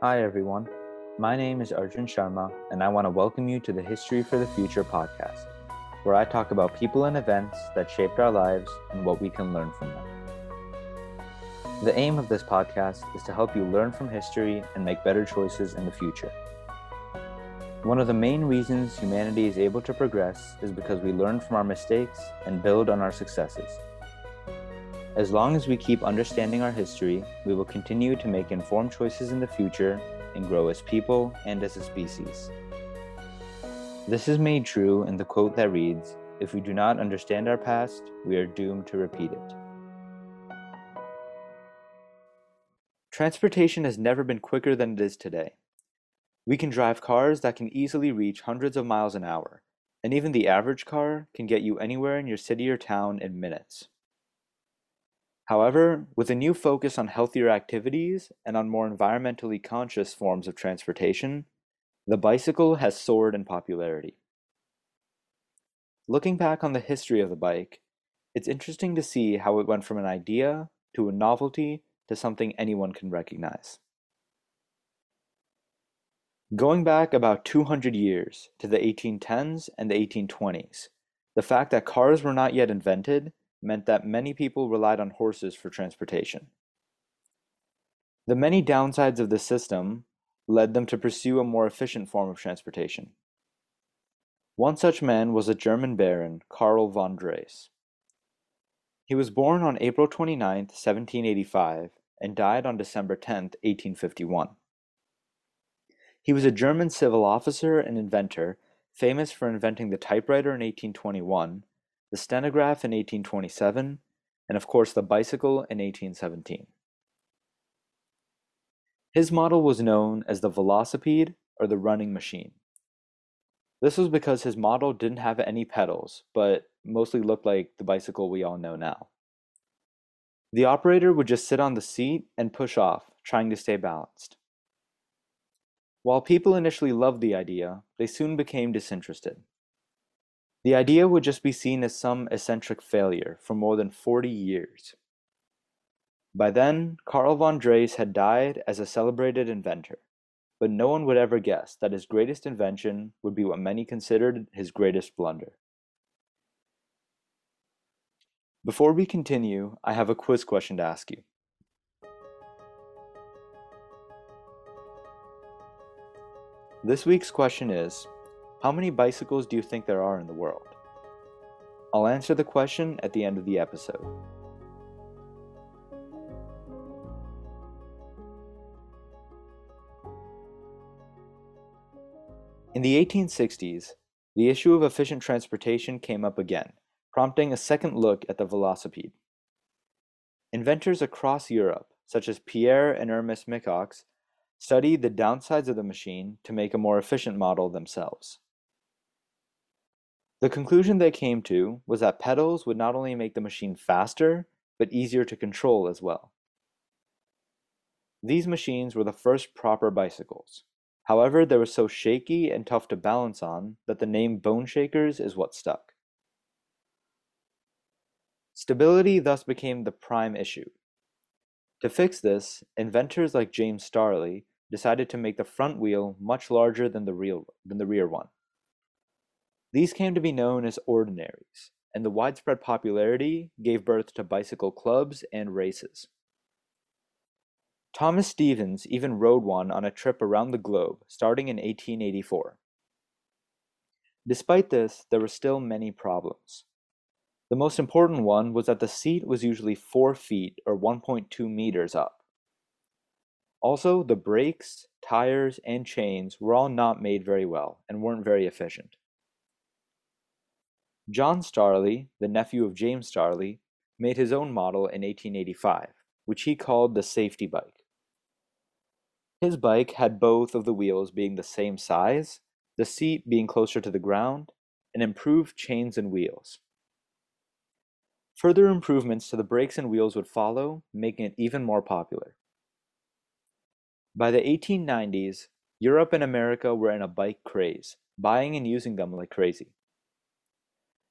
Hi, everyone. My name is Arjun Sharma, and I want to welcome you to the History for the Future podcast, where I talk about people and events that shaped our lives and what we can learn from them. The aim of this podcast is to help you learn from history and make better choices in the future. One of the main reasons humanity is able to progress is because we learn from our mistakes and build on our successes. As long as we keep understanding our history, we will continue to make informed choices in the future and grow as people and as a species. This is made true in the quote that reads If we do not understand our past, we are doomed to repeat it. Transportation has never been quicker than it is today. We can drive cars that can easily reach hundreds of miles an hour, and even the average car can get you anywhere in your city or town in minutes. However, with a new focus on healthier activities and on more environmentally conscious forms of transportation, the bicycle has soared in popularity. Looking back on the history of the bike, it's interesting to see how it went from an idea to a novelty to something anyone can recognize. Going back about 200 years to the 1810s and the 1820s, the fact that cars were not yet invented meant that many people relied on horses for transportation. The many downsides of the system led them to pursue a more efficient form of transportation. One such man was a German baron, Karl von Drais. He was born on April 29, 1785, and died on December 10, 1851. He was a German civil officer and inventor, famous for inventing the typewriter in 1821 the stenograph in 1827, and of course the bicycle in 1817. His model was known as the velocipede or the running machine. This was because his model didn't have any pedals, but mostly looked like the bicycle we all know now. The operator would just sit on the seat and push off, trying to stay balanced. While people initially loved the idea, they soon became disinterested. The idea would just be seen as some eccentric failure for more than 40 years. By then, Karl von Drais had died as a celebrated inventor, but no one would ever guess that his greatest invention would be what many considered his greatest blunder. Before we continue, I have a quiz question to ask you. This week's question is how many bicycles do you think there are in the world? I'll answer the question at the end of the episode. In the 1860s, the issue of efficient transportation came up again, prompting a second look at the velocipede. Inventors across Europe, such as Pierre and Ernest Micox, studied the downsides of the machine to make a more efficient model themselves. The conclusion they came to was that pedals would not only make the machine faster, but easier to control as well. These machines were the first proper bicycles. However, they were so shaky and tough to balance on that the name Bone Shakers is what stuck. Stability thus became the prime issue. To fix this, inventors like James Starley decided to make the front wheel much larger than the, real, than the rear one. These came to be known as ordinaries, and the widespread popularity gave birth to bicycle clubs and races. Thomas Stevens even rode one on a trip around the globe starting in 1884. Despite this, there were still many problems. The most important one was that the seat was usually 4 feet or 1.2 meters up. Also, the brakes, tires, and chains were all not made very well and weren't very efficient. John Starley, the nephew of James Starley, made his own model in 1885, which he called the safety bike. His bike had both of the wheels being the same size, the seat being closer to the ground, and improved chains and wheels. Further improvements to the brakes and wheels would follow, making it even more popular. By the 1890s, Europe and America were in a bike craze, buying and using them like crazy.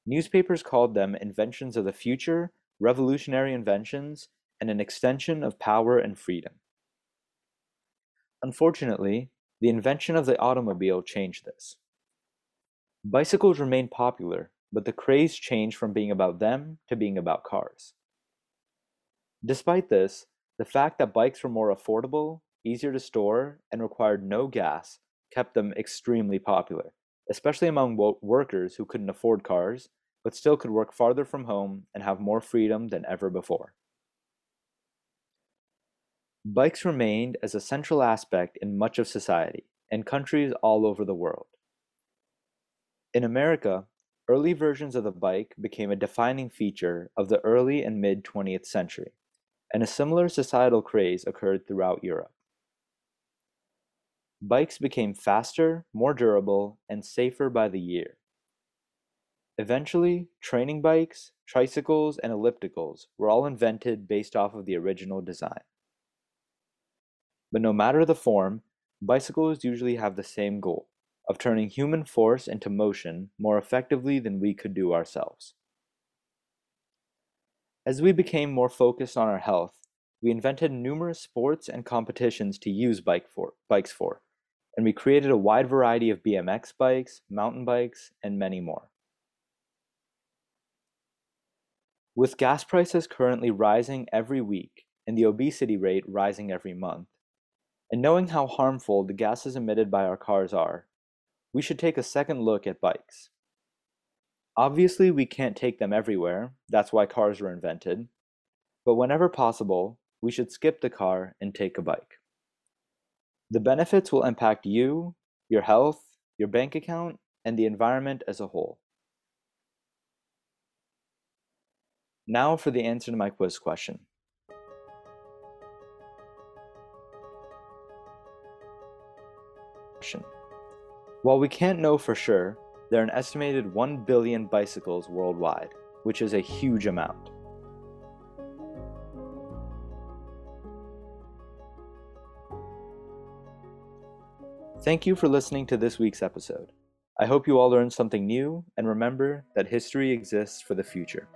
Newspapers called them inventions of the future, revolutionary inventions, and an extension of power and freedom. Unfortunately, the invention of the automobile changed this. Bicycles remained popular, but the craze changed from being about them to being about cars. Despite this, the fact that bikes were more affordable, easier to store, and required no gas kept them extremely popular, especially among wo- workers who couldn't afford cars, but still could work farther from home and have more freedom than ever before. Bikes remained as a central aspect in much of society and countries all over the world. In America, early versions of the bike became a defining feature of the early and mid 20th century, and a similar societal craze occurred throughout Europe. Bikes became faster, more durable, and safer by the year. Eventually, training bikes, tricycles, and ellipticals were all invented based off of the original design. But no matter the form, bicycles usually have the same goal of turning human force into motion more effectively than we could do ourselves. As we became more focused on our health, we invented numerous sports and competitions to use bike for, bikes for, and we created a wide variety of BMX bikes, mountain bikes, and many more. With gas prices currently rising every week and the obesity rate rising every month, and knowing how harmful the gases emitted by our cars are, we should take a second look at bikes. Obviously, we can't take them everywhere, that's why cars were invented, but whenever possible, we should skip the car and take a bike. The benefits will impact you, your health, your bank account, and the environment as a whole. Now for the answer to my quiz question. While we can't know for sure, there are an estimated 1 billion bicycles worldwide, which is a huge amount. Thank you for listening to this week's episode. I hope you all learned something new and remember that history exists for the future.